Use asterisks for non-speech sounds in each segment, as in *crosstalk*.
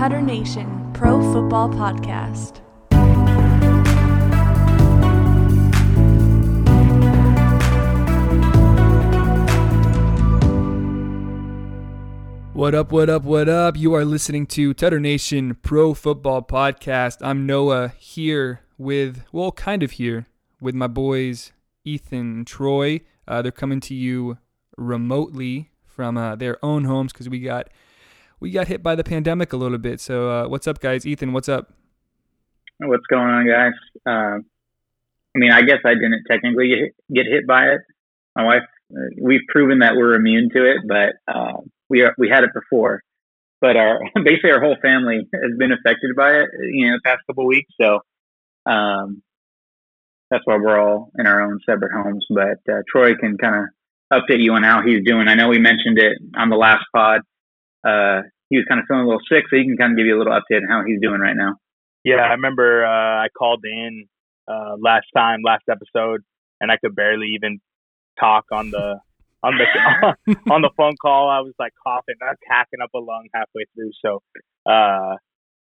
Tutter Nation Pro Football Podcast. What up, what up, what up? You are listening to Tutter Nation Pro Football Podcast. I'm Noah here with, well, kind of here with my boys Ethan and Troy. Uh, they're coming to you remotely from uh, their own homes because we got we got hit by the pandemic a little bit. So, uh, what's up, guys? Ethan, what's up? What's going on, guys? Uh, I mean, I guess I didn't technically get hit, get hit by it. My wife, uh, we've proven that we're immune to it, but uh, we are, we had it before. But our *laughs* basically our whole family has been affected by it, you know, the past couple weeks. So um, that's why we're all in our own separate homes. But uh, Troy can kind of update you on how he's doing. I know we mentioned it on the last pod. Uh, he was kind of feeling a little sick, so he can kind of give you a little update on how he's doing right now. Yeah, I remember uh, I called in uh, last time, last episode, and I could barely even talk on the *laughs* on the *laughs* on the phone call. I was like coughing, I was hacking up a lung halfway through. So, uh,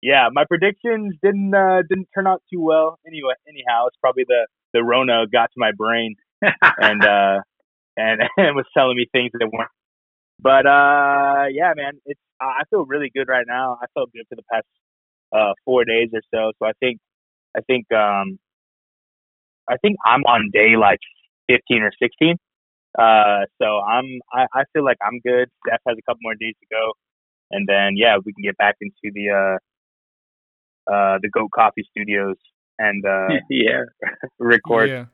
yeah, my predictions didn't uh, didn't turn out too well. Anyway, anyhow, it's probably the the Rona got to my brain *laughs* and uh, and and was telling me things that weren't. But uh, yeah, man, it's I feel really good right now. I felt good for the past uh, four days or so. So I think I think um, I think I'm on day like 15 or 16. Uh, so I'm I, I feel like I'm good. Steph has a couple more days to go, and then yeah, we can get back into the uh, uh, the Goat Coffee Studios and uh, *laughs* yeah, record. Yeah,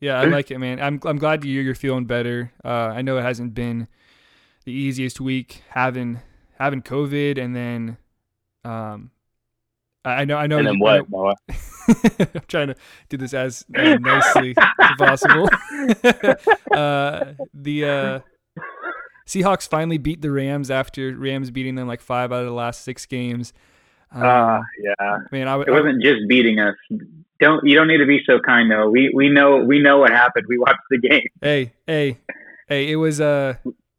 yeah, I like it, man. I'm I'm glad you're you're feeling better. Uh, I know it hasn't been the easiest week having having COVID and then um I know I know And then you- what, I know-? *laughs* I'm trying to do this as uh, nicely as possible. *laughs* uh, the uh, Seahawks finally beat the Rams after Rams beating them like five out of the last six games. Um, Uh, yeah. man, I, would- It wasn't just beating us. Don't you don't need to be so kind though. We we know we know what happened. We watched the game. Hey, hey, hey! It was uh,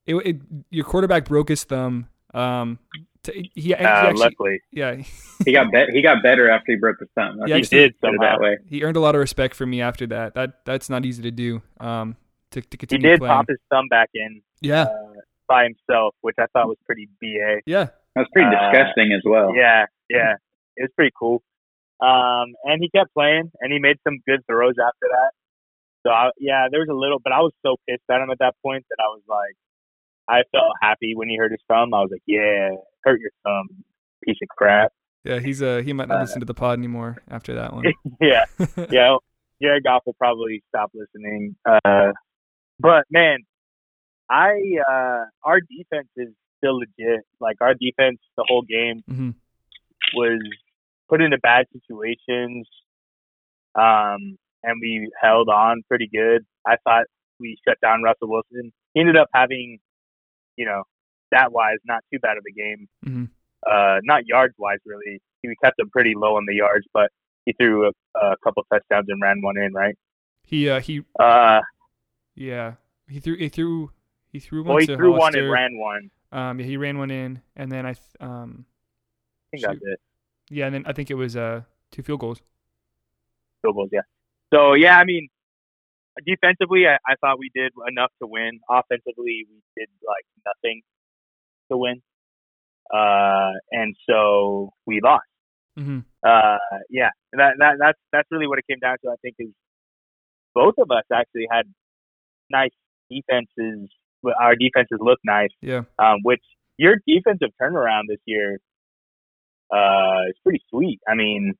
it, it your quarterback broke his thumb. Um, t- he, he Uh, actually, luckily, yeah, He got bet. He got better after he broke his thumb. Yeah, he actually did Put somehow. that way. he earned a lot of respect from me after that. That that's not easy to do. Um, to to continue. He did playing. pop his thumb back in yeah, uh, by himself, which I thought was pretty ba. yeah. That's pretty Uh, disgusting as well. Yeah, yeah, it was pretty cool. Um, and he kept playing, and he made some good throws after that. So I, yeah, there was a little, but I was so pissed at him at that point that I was like, I felt happy when he hurt his thumb. I was like, yeah, hurt your thumb, piece of crap. Yeah, he's uh he might not Uh, listen to the pod anymore after that one. *laughs* yeah, *laughs* yeah, Jared Goff will probably stop listening. Uh, but man, I uh, our defense is still legit. Like our defense, the whole game hmm was put into bad situations, um, and we held on pretty good. I thought we shut down Russell Wilson. He ended up having, you know, stat wise, not too bad of a game. hmm Uh, not yards wise, really. He kept him pretty low on the yards, but he threw a, a couple touchdowns and ran one in, right? He uh he Uh, yeah he threw he threw he threw one well, he threw one and ran one. Um, yeah, he ran one in, and then I th- um I think that's it. yeah, and then I think it was uh two field goals. field goals, yeah. So yeah, I mean, defensively, I, I thought we did enough to win. Offensively, we did like nothing to win, uh, and so we lost. hmm Uh, yeah, that that that's that's really what it came down to. I think is both of us actually had nice defenses. Our defenses look nice, Yeah, um, which your defensive turnaround this year uh, is pretty sweet. I mean,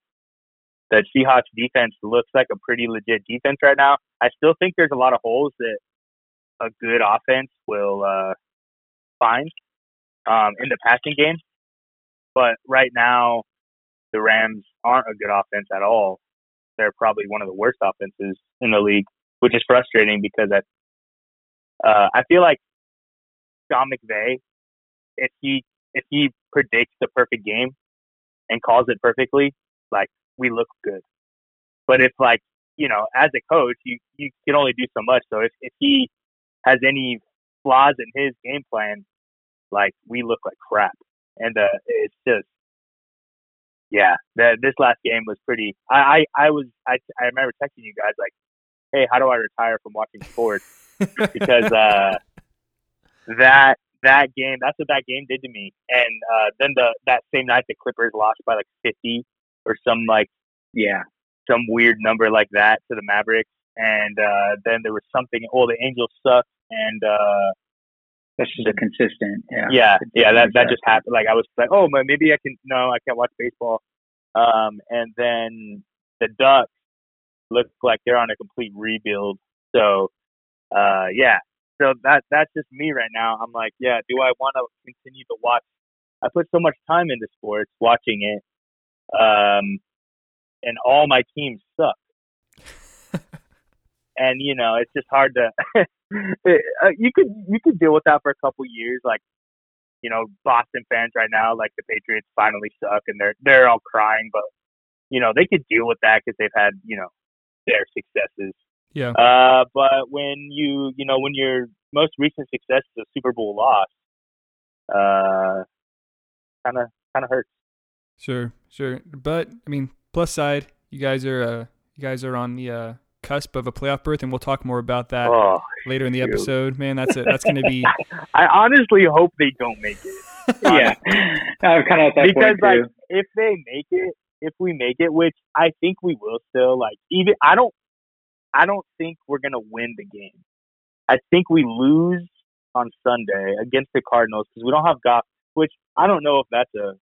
the Seahawks defense looks like a pretty legit defense right now. I still think there's a lot of holes that a good offense will uh, find um, in the passing game. But right now, the Rams aren't a good offense at all. They're probably one of the worst offenses in the league, which is frustrating because I, uh, I feel like Sean McVay, if he if he predicts the perfect game and calls it perfectly, like we look good. But if like you know, as a coach, you you can only do so much. So if if he has any flaws in his game plan, like we look like crap. and uh, it's just yeah. The, this last game was pretty. I I, I was I I remember texting you guys like, hey, how do I retire from watching sports? because uh, that that game that's what that game did to me. And uh, then the that same night the Clippers lost by like 50 or some like Yeah. some weird number like that to the Mavericks. And uh, then there was something. Oh, the Angels suck. And uh, That's just a consistent. Yeah. yeah, yeah, that that just happened. Like I was like, oh, maybe I can. No, I can't watch baseball. Um, and then the Ducks look like they're on a complete rebuild. So, uh, yeah. So that that's just me right now. I'm like, yeah. Do I want to continue to watch? I put so much time into sports, watching it, um, and all my teams suck. *laughs* and you know, it's just hard to. *laughs* uh, you could you could deal with that for a couple years, like you know, Boston fans right now, like the Patriots finally suck and they're they're all crying, but you know they could deal with that because they've had you know their successes. Yeah. Uh, but when you you know when your most recent success is a Super Bowl loss, uh, kind of kind of hurts. Sure, sure. But I mean, plus side, you guys are uh, you guys are on the uh, cusp of a playoff berth, and we'll talk more about that Oh, later in the shoot. episode. Man, that's it. That's going to be *laughs* I honestly hope they don't make it. *laughs* yeah. *laughs* I'm kind of at that because point like too. if they make it, if we make it, which I think we will still, like even I don't, I don't think we're gonna win the game. I think we lose on Sunday against the Cardinals because we don't have Goff, which I don't know if that's a,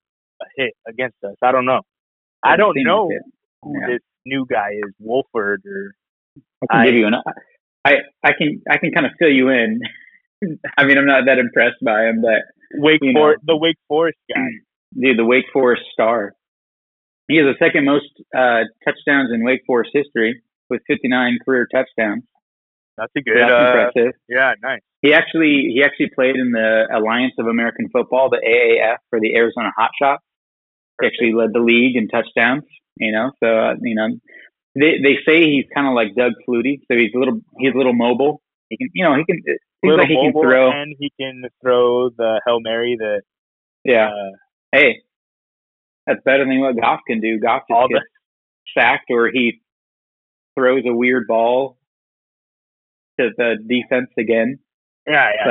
a hit against us. I don't know. I don't know who Yeah. this new guy is, Wolford or I can I- give you an. I I can I can kind of fill you in. *laughs* I mean, I'm not that impressed by him, but Wake Forest, the Wake Forest guy. dude, the Wake Forest star. He has the second most uh, touchdowns in Wake Forest history with 59 career touchdowns. That's a good. that's Uh, impressive. yeah, nice. He actually he actually played in the Alliance of American Football, the AAF, for the Arizona Hotshots. Actually led the league in touchdowns. You know, so uh, you know, they they say he's kind of like Doug Flutie, so he's a little he's a little mobile. He can, you know, he can. Seems Little like he can throw. and he can throw the hail mary that. Yeah. Uh, Hey, that's better than what Goff can do. Goff just gets the sacked or he throws a weird ball to the defense again. yeah, yeah.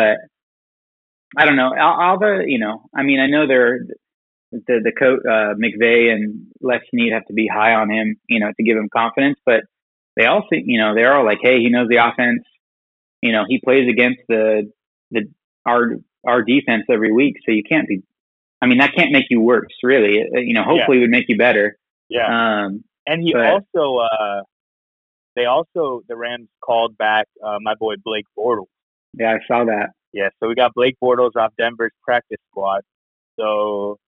But I don't know. All, all the you know, I mean, I know they're the the coach uh, McVay and Les Snead have to be high on him, you know, to give him confidence. But they also, you know, they're all like, hey, he knows the offense. You know, he plays against the the our our defense every week, so you can't be. I mean, that can't make you worse, really. You know, hopefully, it would make you better. yeah. Um, And he But- also, uh, they also, the Rams called back uh, my boy Blake Bortles. yeah, I saw that. Yeah, so we got Blake Bortles off Denver's practice squad. So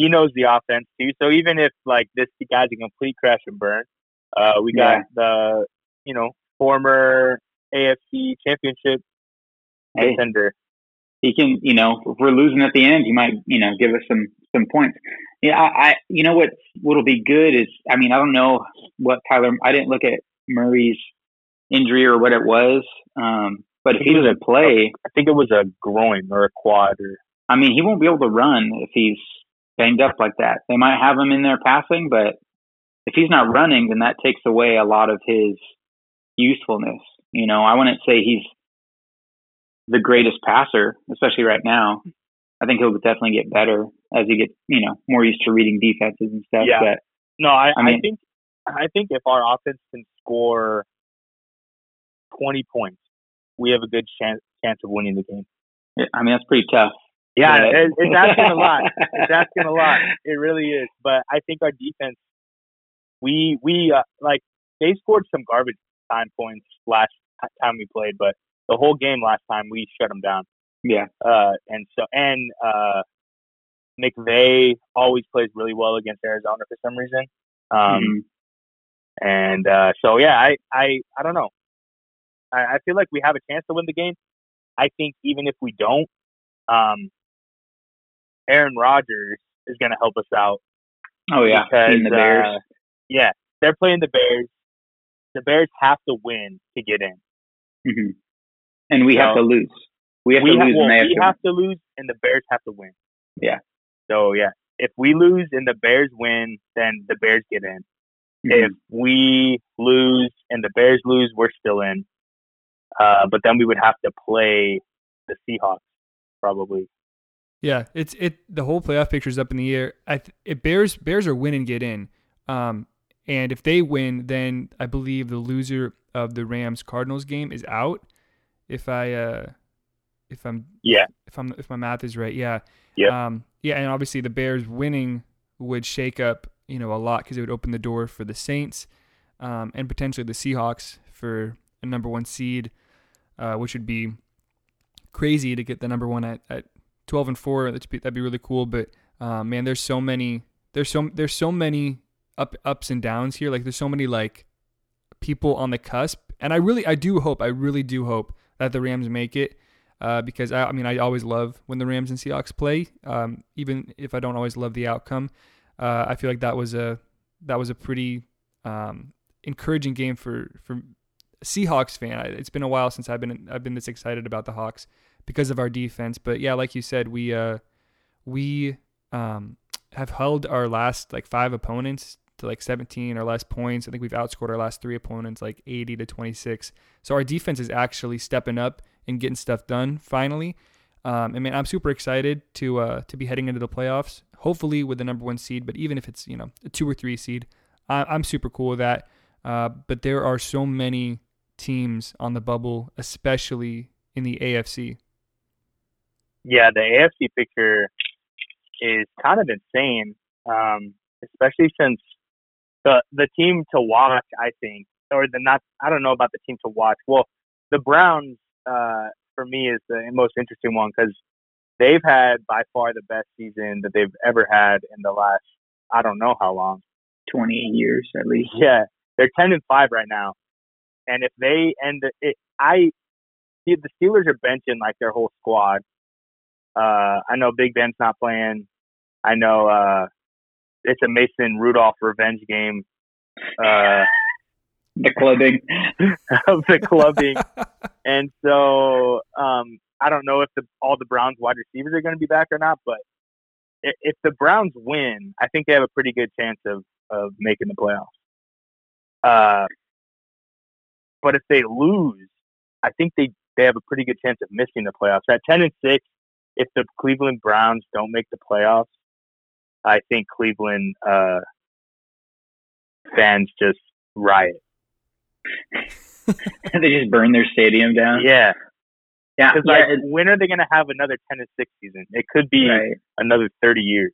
he knows the offense too. So even if like this guy's a complete crash and burn, uh, we got Yeah. the you know former AFC Championship Hey, contender. he can, you know, if we're losing at the end, he might, you know, give us some some points. Yeah, I, I you know what what'll be good is, I mean, I don't know what Tyler. I didn't look at Murray's injury or what it was, um, but if he doesn't play, I think it was a groin or a quad or I mean, he won't be able to run if he's banged up like that. They might have him in there passing, but if he's not running, then that takes away a lot of his usefulness. You know, I wouldn't say he's the greatest passer, especially right now. I think he'll definitely get better as he gets, you know, more used to reading defenses and stuff. Yeah. But No, I, I I, think I think if our offense can score twenty points, we have a good chance chance of winning the game. I mean, that's pretty tough. Yeah, But- it, it's asking a lot. It's asking a lot. *laughs* It really is. But I think our defense, we we uh, like they scored some garbage time points last time we played, but the whole game last time we shut them down. yeah. Uh, and so and uh, McVay always plays really well against Arizona for some reason. Um, Mhm. And uh, so, yeah, I, I, I don't know. I, I feel like we have a chance to win the game. I think even if we don't, um, Aaron Rodgers is going to help us out. Oh yeah. because, the Bears. uh, yeah, they're playing the Bears. The Bears have to win to get in. hmm And we have to lose. We have we to lose, well, and they have we to. have to lose, and the Bears have to win. Yeah. So yeah, if we lose and the Bears win, then the Bears get in. Mhm. If we lose and the Bears lose, we're still in. Uh, but then we would have to play the Seahawks probably. Yeah, it's it. The whole playoff picture is up in the air. I th- it Bears Bears are win and get in. Um, and if they win, then I believe the loser of the Rams Cardinals game is out. If I uh, if I'm Yeah. if I'm if my math is right, yeah. Yep. Um, yeah, and obviously the Bears winning would shake up you know a lot because it would open the door for the Saints, um, and potentially the Seahawks for a number one seed, uh, which would be crazy to get the number one at, at 12 and 4 that'd be, that'd be really cool but uh, man there's so many there's so there's so many up ups and downs here like there's so many like people on the cusp and I really I do hope I really do hope that the Rams make it uh, because I, I mean I always love when the Rams and Seahawks play um, even if I don't always love the outcome uh, I feel like that was a that was a pretty um, encouraging game for for Seahawks fan. It's been a while since I've been I've been this excited about the Hawks because of our defense. But yeah, like you said, we uh we um have held our last like five opponents to like 17 or less points. I think we've outscored our last three opponents like 80 to 26. So our defense is actually stepping up and getting stuff done finally. Um, I mean, I'm super excited to uh, to be heading into the playoffs. Hopefully with the number one seed, but even if it's you know a two or three seed, I, I'm super cool with that. Uh, but there are so many teams on the bubble, especially in the AFC. Yeah, the AFC picture is kind of insane, um, especially since the the team to watch, I think, or the not. I don't know about the team to watch. Well, the Browns uh, for me is the most interesting one because they've had by far the best season that they've ever had in the last I don't know how long. 20 years at least. Yeah, they're ten and five right now, and if they end it, I see the Steelers are benching like their whole squad. Uh, I know Big Ben's not playing. I know uh, it's a Mason Rudolph revenge game uh, *laughs* The clubbing. *laughs* of the clubbing, and so um, I don't know if the, all the Browns wide receivers are going to be back or not. But if, the Browns win, I think they have a pretty good chance of of making the playoffs. Uh, but if they lose, I think they they have a pretty good chance of missing the playoffs. At ten and six, if the Cleveland Browns don't make the playoffs, I think Cleveland uh, fans just riot. *laughs* they just burn their stadium down. Yeah, Yeah. because yeah, like, when are they going to have another ten and six season? It could be right. another thirty years.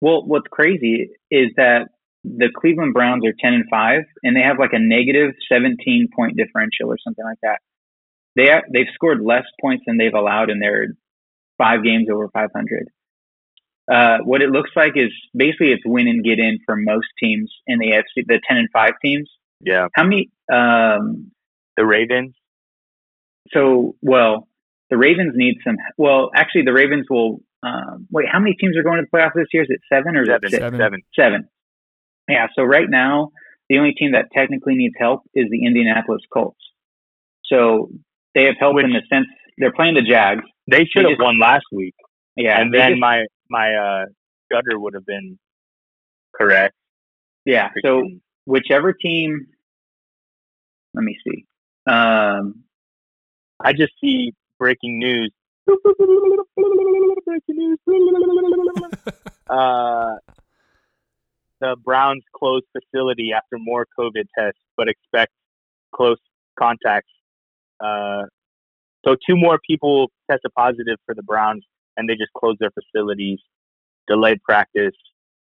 Well, what's crazy is that the Cleveland Browns are 10 and 5 and they have like a negative 17 point differential or something like that. They they've scored less points than they've allowed in their five games over 500. Uh, what it looks like is basically it's win and get in for most teams in the AFC, the 10 and 5 teams. Yeah, How many? Um, the Ravens. so, well, the Ravens need some. Well, actually, the Ravens will. Um, wait, how many teams are going to the playoffs this year? Is it seven or is Seven? Seven. seven. Seven. Yeah. So right now, the only team that technically needs help is the Indianapolis Colts. So they have help in the sense they're playing the Jags. They should have won last week, Yeah. and then just- my my uh, gutter would have been correct. yeah. So whichever team. Let me see. Um, I just see breaking news. *laughs* Breaking news. *laughs* Uh, the Browns closed facility after more COVID tests, but expect close contacts. Uh, so two more people tested positive for the Browns, and they just closed their facilities, delayed practice,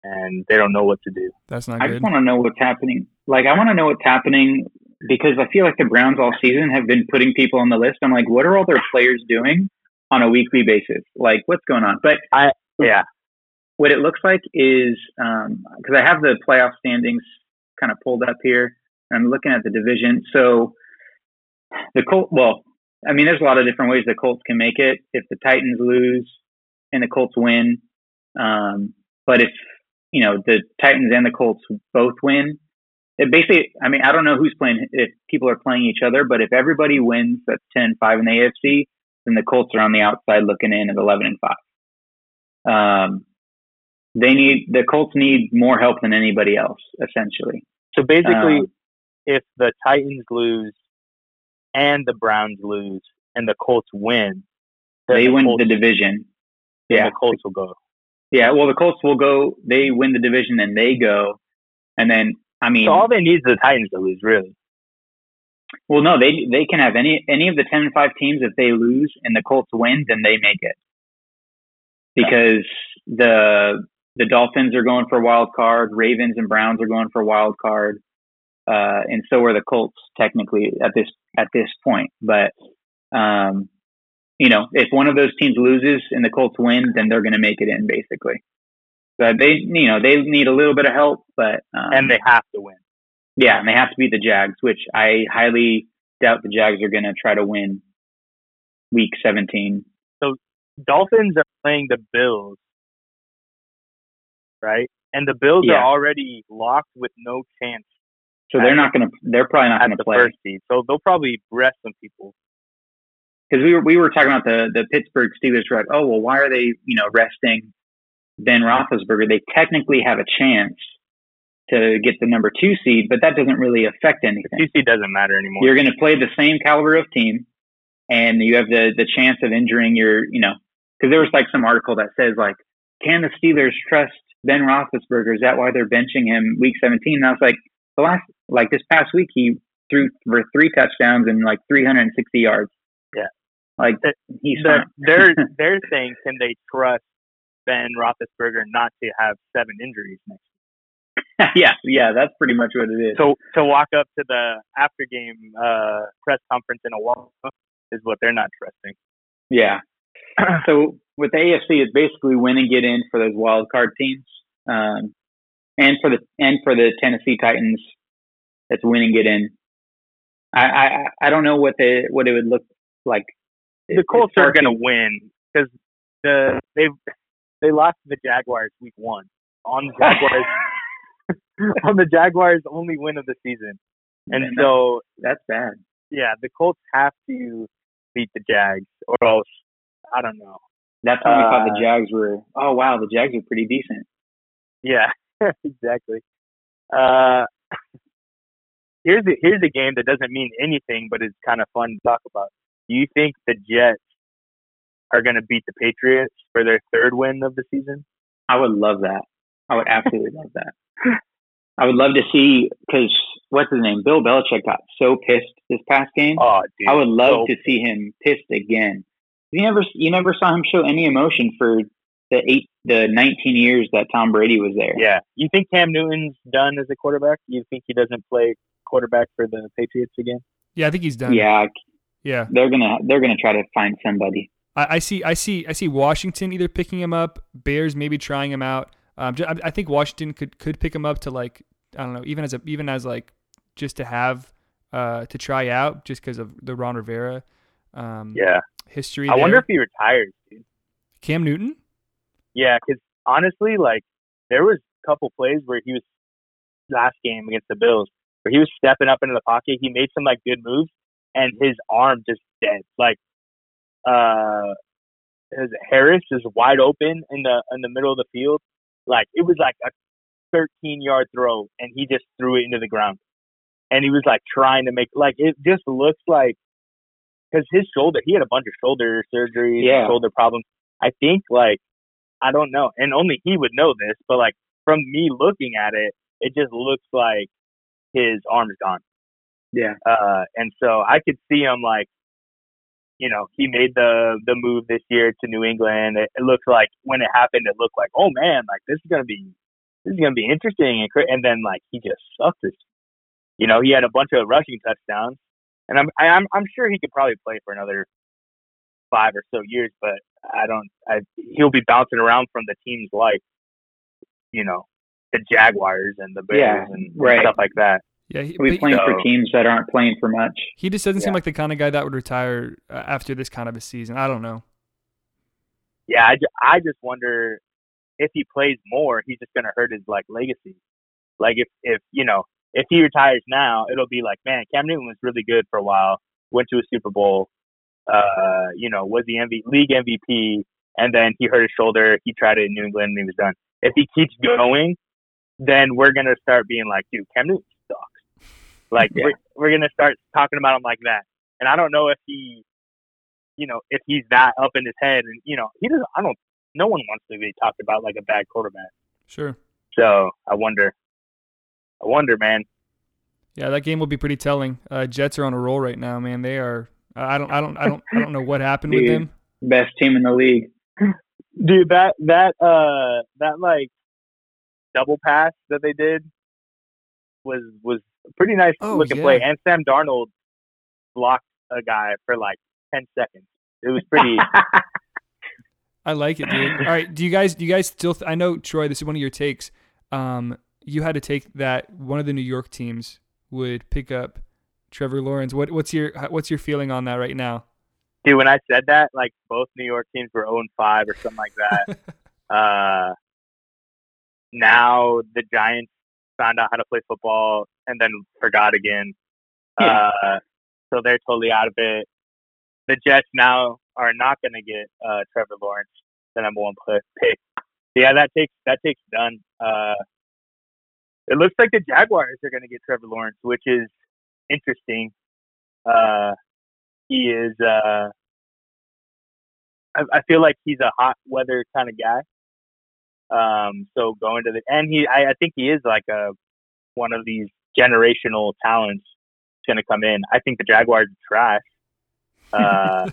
and they don't know what to do. That's not I good. Thing. I just want to know what's happening. Like, I want to know what's happening because I feel like the Browns all season have been putting people on the list. I'm like, what are all their players doing on a weekly basis? Like, what's going on? But I Yeah, what it looks like is um, because I have the playoff standings kind of pulled up here. I'm looking at the division. So the Colts, well, I mean, there's a lot of different ways the Colts can make it. If the Titans lose and the Colts win, um, but if you know the Titans and the Colts both win, it basically, I mean, I don't know who's playing if people are playing each other, but if everybody wins, that's 10-5 in the AFC, then the Colts are on the outside looking in at 11 and 5. Um, they need the Colts need more help than anybody else, essentially. So basically, Um, if the Titans lose and the Browns lose and the Colts win, They the win Colts, the division. Yeah, the Colts will go. yeah. Well, the Colts will go. They win the division, and they go, and then I mean, So all they need is the Titans to lose, really. well, no, they they can have any any of the ten and five teams if they lose and the Colts win, then they make it because the the Dolphins are going for a wild card, Ravens and Browns are going for a wild card, uh, and so are the Colts technically at this at this point. But um, you know, if one of those teams loses and the Colts win, then they're going to make it in basically. But they, you know, they need a little bit of help, but um, And they have to win. yeah, and they have to beat the Jags, which I highly doubt the Jags are going to try to win Week 17. So Dolphins are playing the Bills, right? And the Bills Yeah. are already locked with no chance So they're not going to. They're probably not going to the play first seed. So they'll probably rest some people. because we were we were talking about the the Pittsburgh Steelers. Were like, oh well, why are they you know resting Ben Roethlisberger? They technically have a chance to get the number two seed, but that doesn't really affect anything. CC doesn't matter anymore. You're going to play the same caliber of team, and you have the the chance of injuring your, you know, because there was like some article that says like, can the Steelers trust Ben Roethlisberger? Is that why they're benching him week 17? And I was like, the last like this past week he threw for three touchdowns and like 360 yards. Yeah. like Th- he's they're, they're *laughs* they're saying can they trust Ben Roethlisberger not to have seven injuries next? *laughs* yeah, yeah, that's pretty much what it is. So to walk up to the after game uh, press conference in a wall is what they're not trusting. Yeah. *clears throat* so with the AFC, it's basically win and get in for those wild card teams, um, and for the and for the Tennessee Titans, it's win and get in. I I, I don't know what the what it would look like. The Colts are going to win because the they they lost to the Jaguars week one on the Jaguars *laughs* on the Jaguars only win of the season, and Man, so that's bad. yeah, the Colts have to beat the Jags or else I don't know. That's when we thought Uh, the Jags were. Oh wow, the Jags are pretty decent. Yeah, *laughs* exactly. Uh, *laughs* here's a, here's a game that doesn't mean anything, but it's kind of fun to talk about. Do you think the Jets are going to beat the Patriots for their third win of the season? I would love that. I would absolutely *laughs* love that. I would love to see because what's his name? Bill Belichick got so pissed this past game. Oh, dude, I would love so- to see him pissed again. You never, you never saw him show any emotion for the eight, the 19 years that Tom Brady was there. Yeah, you think Cam Newton's done as a quarterback? You think he doesn't play quarterback for the Patriots again? Yeah, I think he's done. yeah, Yeah. they're gonna, they're gonna try to find somebody. I, I see. I see. I see Washington either picking him up, Bears maybe trying him out. Um, ju- I, I think Washington could could pick him up to like I don't know, even as a even as like just to have uh to try out just because of the Ron Rivera um Yeah, history. I wonder if he retires, dude. Cam Newton. Yeah, because honestly, like there was a couple plays where he was last game against the Bills where he was stepping up into the pocket. He made some like good moves, and his arm just dead. Like, uh, his Harris is wide open in the in the middle of the field. Like it was like a 13 yard throw, and he just threw it into the ground. And he was like trying to make like it just looks like because his shoulder, he had a bunch of shoulder surgeries, Yeah. shoulder problems. I think like I don't know, and only he would know this, but like from me looking at it, it just looks like his arm's gone. Yeah, Uh, and so I could see him like, you know, he made the the move this year to New England. It, it looks like when it happened, it looked like, oh man, like this is gonna be this is gonna be interesting. And and then like he just sucked this. You know, he had a bunch of rushing touchdowns, and I'm I, I'm I'm sure he could probably play for another five or so years, but I don't. I he'll be bouncing around from the teams like, you know, the Jaguars and the Bears Yeah, and, and right. stuff like that. Yeah, he, he'll be but playing for teams that aren't playing for much. he just doesn't seem like the kind of guy that would retire uh, after this kind of a season. I don't know. yeah, I, ju- I just wonder if he plays more, he's just gonna hurt his like legacy. Like if if you know if he retires now, it'll be like, man, Cam Newton was really good for a while, went to a Super Bowl, uh, you know, was the MV- league MVP, and then he hurt his shoulder. He tried it in New England and he was done. if he keeps going, then we're gonna start being like, dude, Cam Newton sucks. Like Yeah. we're we're gonna start talking about him like that. And I don't know if he, you know, if he's that up in his head, and you know, he doesn't. I don't. No one wants to be talked about like a bad quarterback. Sure. So I wonder. I wonder, man. Yeah, that game will be pretty telling. Uh, Jets are on a roll right now, man. They are. I don't. I don't. I don't. I don't know what happened with Dude. them. Best team in the league. Dude, that that uh that like double pass that they did was was a pretty nice Oh, looking yeah. play. And Sam Darnold blocked a guy for like ten seconds. It was pretty. *laughs* I like it, dude. All right, do you guys? Do you guys still? Th- I know Troy. This is one of your takes. Um, you had to take that one of the New York teams would pick up Trevor Lawrence. What what's your what's your feeling on that right now? Dude, when I said that, like both New York teams were 0 5 or something like that. *laughs* uh, now the Giants found out how to play football and then forgot again. Yeah. Uh, so they're totally out of it. The Jets now are not going to get uh, Trevor Lawrence, the number one pick. Yeah, that takes that takes done. Uh, it looks like the Jaguars are going to get Trevor Lawrence, which is interesting. Uh, he is. Uh, I, I feel like he's a hot weather kind of guy. Um, so going to the and he, I, I think he is like a one of these generational talents going to come in. I think the Jaguars are trash. Uh,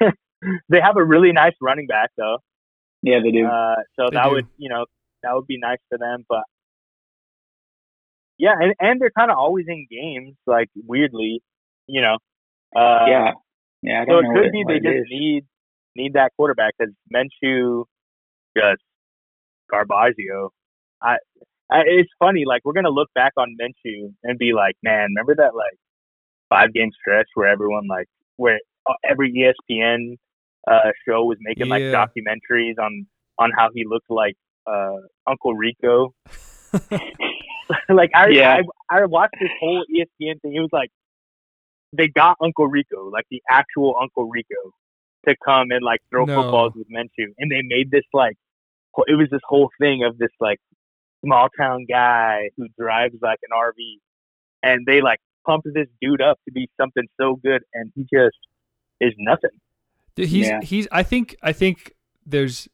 *laughs* *laughs* they have a really nice running back though. Yeah, they do. Uh, so They that do. would, you know, that would be nice for them. But yeah, and, and they're kind of always in games, like weirdly, you know. Uh, yeah. Yeah, I So don't it know could what, be they just is. need need that quarterback because Minshew just Garbagio. I, I it's funny. Like we're gonna look back on Minshew and be like, man, remember that like five game stretch where everyone like where uh, every ESPN uh, show was making like documentaries on on how he looked like uh, Uncle Rico. *laughs* *laughs* like I, Yeah. I I watched this whole ESPN thing. It was like they got Uncle Rico, like the actual Uncle Rico, to come and like throw No. footballs with Minshew, and they made this like it was this whole thing of this like small town guy who drives like an RV, and they like pumped this dude up to be something so good, and he just is nothing. Dude, He's Yeah. he's. I think I think there's.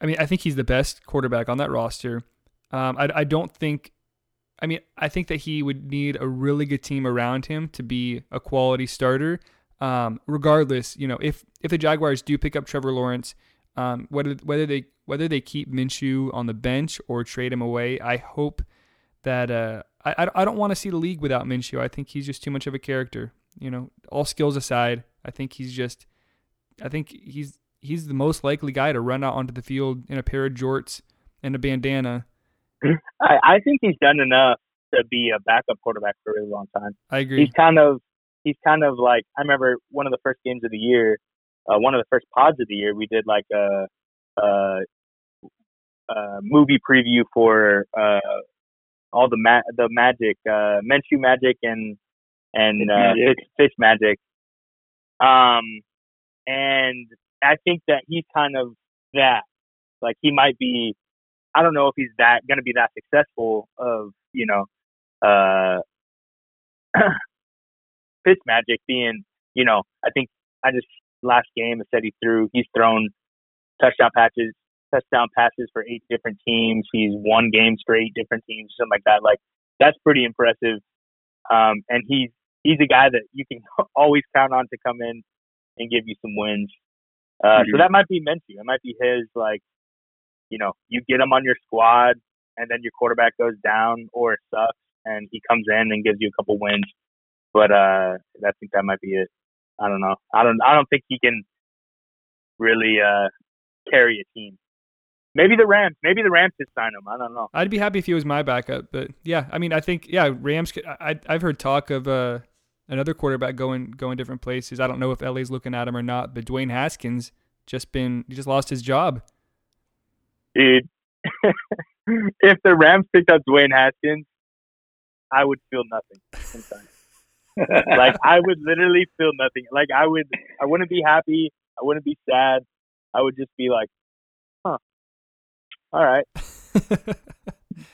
I mean, I think he's the best quarterback on that roster. Um, I I don't think. I mean, I think that he would need a really good team around him to be a quality starter. Um, regardless, you know, if if the Jaguars do pick up Trevor Lawrence, um, whether whether they whether they keep Minshew on the bench or trade him away, I hope that uh, I I- don't want to see the league without Minshew. I think he's just too much of a character. You know, all skills aside, I think he's just I think he's he's the most likely guy to run out onto the field in a pair of jorts and a bandana. I, I think he's done enough to be a backup quarterback for a really long time. I agree. he's kind of he's kind of like I remember one of the first games of the year, uh, one of the first pods of the year, we did like a, a, a movie preview for uh, all the ma- the magic, uh, Minshew magic and and uh, Magic. fish, fish magic. Um, and I think that he's kind of that. Like he might be. I don't know if he's that going to be that successful. Of you know, uh, *clears throat* Fitz Magic being, you know, I think I just last game I said he threw he's thrown touchdown patches touchdown passes for eight different teams. He's won games for eight different teams, something like that. Like that's pretty impressive. Um, and he's he's a guy that you can *laughs* always count on to come in and give you some wins. Uh, So Mhm. that might be Minshew. It might be his like, you know, you get him on your squad, and then your quarterback goes down or it sucks, and he comes in and gives you a couple wins. But uh, I think that might be it. I don't know. I don't. I don't think he can really uh, carry a team. Maybe the Rams. Maybe the Rams could sign him. I don't know. I'd be happy if he was my backup, but yeah, I mean, I think yeah, Rams. could- I I've heard talk of uh, another quarterback going going different places. I don't know if LA's looking at him or not, but Dwayne Haskins just been he just lost his job. Dude. *laughs* if the Rams picked up Dwayne Haskins, I would feel nothing *laughs* like I would literally feel nothing. Like I would, I wouldn't be happy. I wouldn't be sad. I would just be like, huh. all right. *laughs*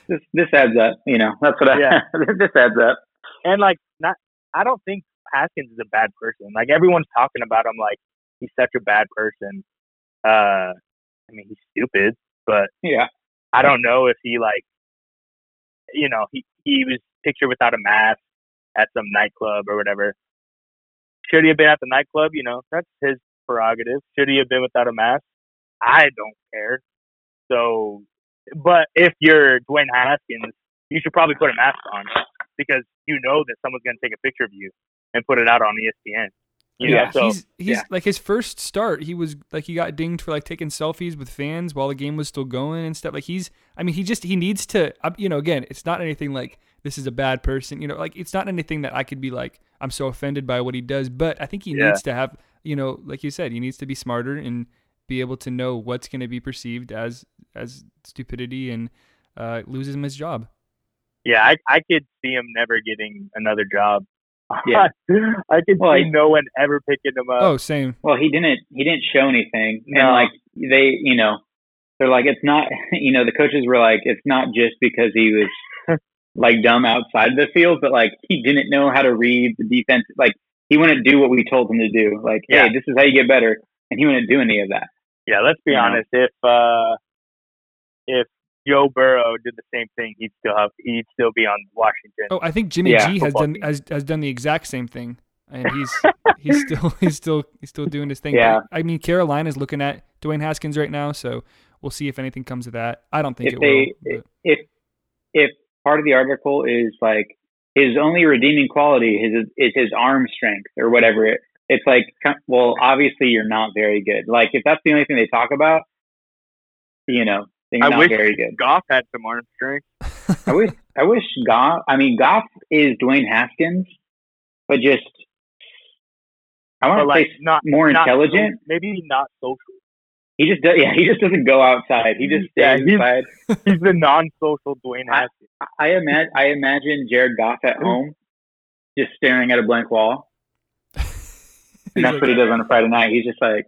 this this adds up. You know, that's what I. Yeah. this adds up. And like, not I don't think Haskins is a bad person. Like everyone's talking about him, like he's such a bad person. Uh, I mean, he's stupid, but Yeah. I don't know if he like, you know, he he was pictured without a mask at some nightclub or whatever. Should he have been at the nightclub? You know, that's his prerogative. Should he have been without a mask? I don't care. So, but if you're Dwayne Haskins, you should probably put a mask on because you know that someone's going to take a picture of you and put it out on ESPN. You know, yeah, so he's he's yeah. like his first start. He was like he got dinged for like taking selfies with fans while the game was still going and stuff. Like he's, I mean, he just he needs to, uh, you know, again, it's not anything like this is a bad person, you know, like it's not anything that I could be like I'm so offended by what he does. But I think he Yeah. needs to have, you know, like you said, he needs to be smarter and be able to know what's going to be perceived as as stupidity and uh, loses him his job. yeah, I I could see him never getting another job. Yeah. *laughs* I can Well, see I- no one ever picking him up. oh, same. Well, he didn't. He didn't show anything, No. and like they, you know, they're like it's not. *laughs* You know, the coaches were like, it's not just because he was *laughs* like dumb outside the field, but like he didn't know how to read the defense. Like he wouldn't do what we told him to do. Like, Yeah. hey, this is how you get better, and he wouldn't do any of that. Yeah, let's be You know? honest. If uh, if Joe Burrow did the same thing, he'd still have he'd still be on Washington. Oh, I think Jimmy Yeah, G has done team. has, has done the exact same thing, and he's *laughs* he's still *laughs* he's still he's still doing his thing. Yeah. I mean, Carolina's looking at Dwayne Haskins right now, so we'll see if anything comes of that. I don't think If it they, will. but- if if part of the article is like his only redeeming quality is is his arm strength or whatever, it, it's like, well, obviously you're not very good. Like if that's the only thing they talk about, you know, I not wish very good. Goff had some arm strength. *laughs* I wish I wish Goff. I mean, Goff is Dwayne Haskins, but just I want to like say not more not intelligent. so- maybe not social. He just does, yeah. He just doesn't go outside. He just Yeah, stays he's- inside. *laughs* He's the non-social Dwayne I- Haskins. I imagine I imagine Jared Goff at home, just staring at a blank wall, *laughs* and that's like, what he does on a Friday night. He's just like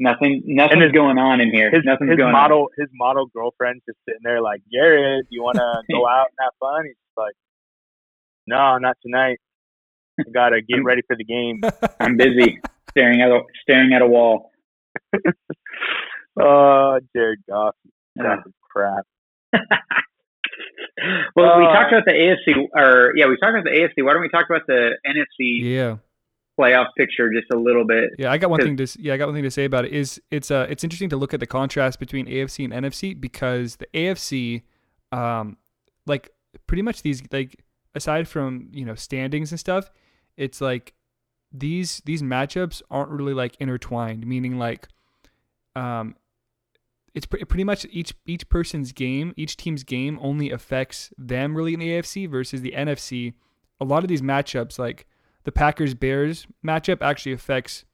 nothing. Nothing's his- going on in here. His, Nothing's his going model his model girlfriend's just sitting there like, Jared, you want to *laughs* go out and have fun? He's just like, No, not tonight. I gotta get ready for the game. *laughs* I'm busy staring at a staring at a wall. *laughs* Oh, Jared Goff, Yeah. that's crap. well, we Uh, talked about the AFC, or yeah, we talked about the AFC. Why don't we talk about the NFC yeah, playoff picture just a little bit? yeah. I got one thing to yeah, I got one thing to say about it. Is it's uh it's interesting to look at the contrast between AFC and NFC because the AFC, um, like pretty much these like aside from you know standings and stuff, it's like these these matchups aren't really like intertwined. Meaning like, um, it's pre- pretty much each each person's game, each team's game only affects them really in the AFC versus the NFC. A lot of these matchups, like the Packers Bears matchup, actually affects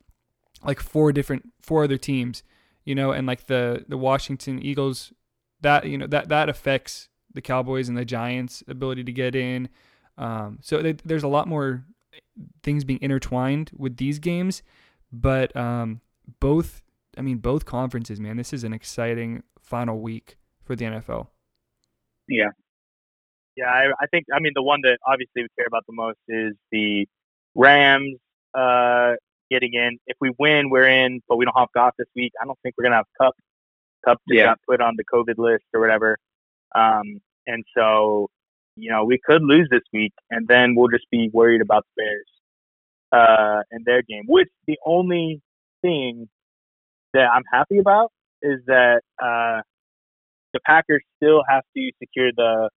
like four different four other teams, you know, and like the the Washington Eagles, that you know that that affects the Cowboys and the Giants' ability to get in. Um, so th- there's a lot more things being intertwined with these games, but um, both I mean, both conferences, man. This is an exciting final week for the NFL. Yeah, Yeah, I, I think I mean the one that obviously we care about the most is the Rams uh, getting in. If we win, we're in, but we don't have Goff this week. I don't think we're gonna have Kupp. Kupp just Yeah. got put on the COVID list or whatever, um, and so you know we could lose this week, and then we'll just be worried about the Bears uh, and their game. Which the only thing that I'm happy about is that uh, the Packers still have to secure the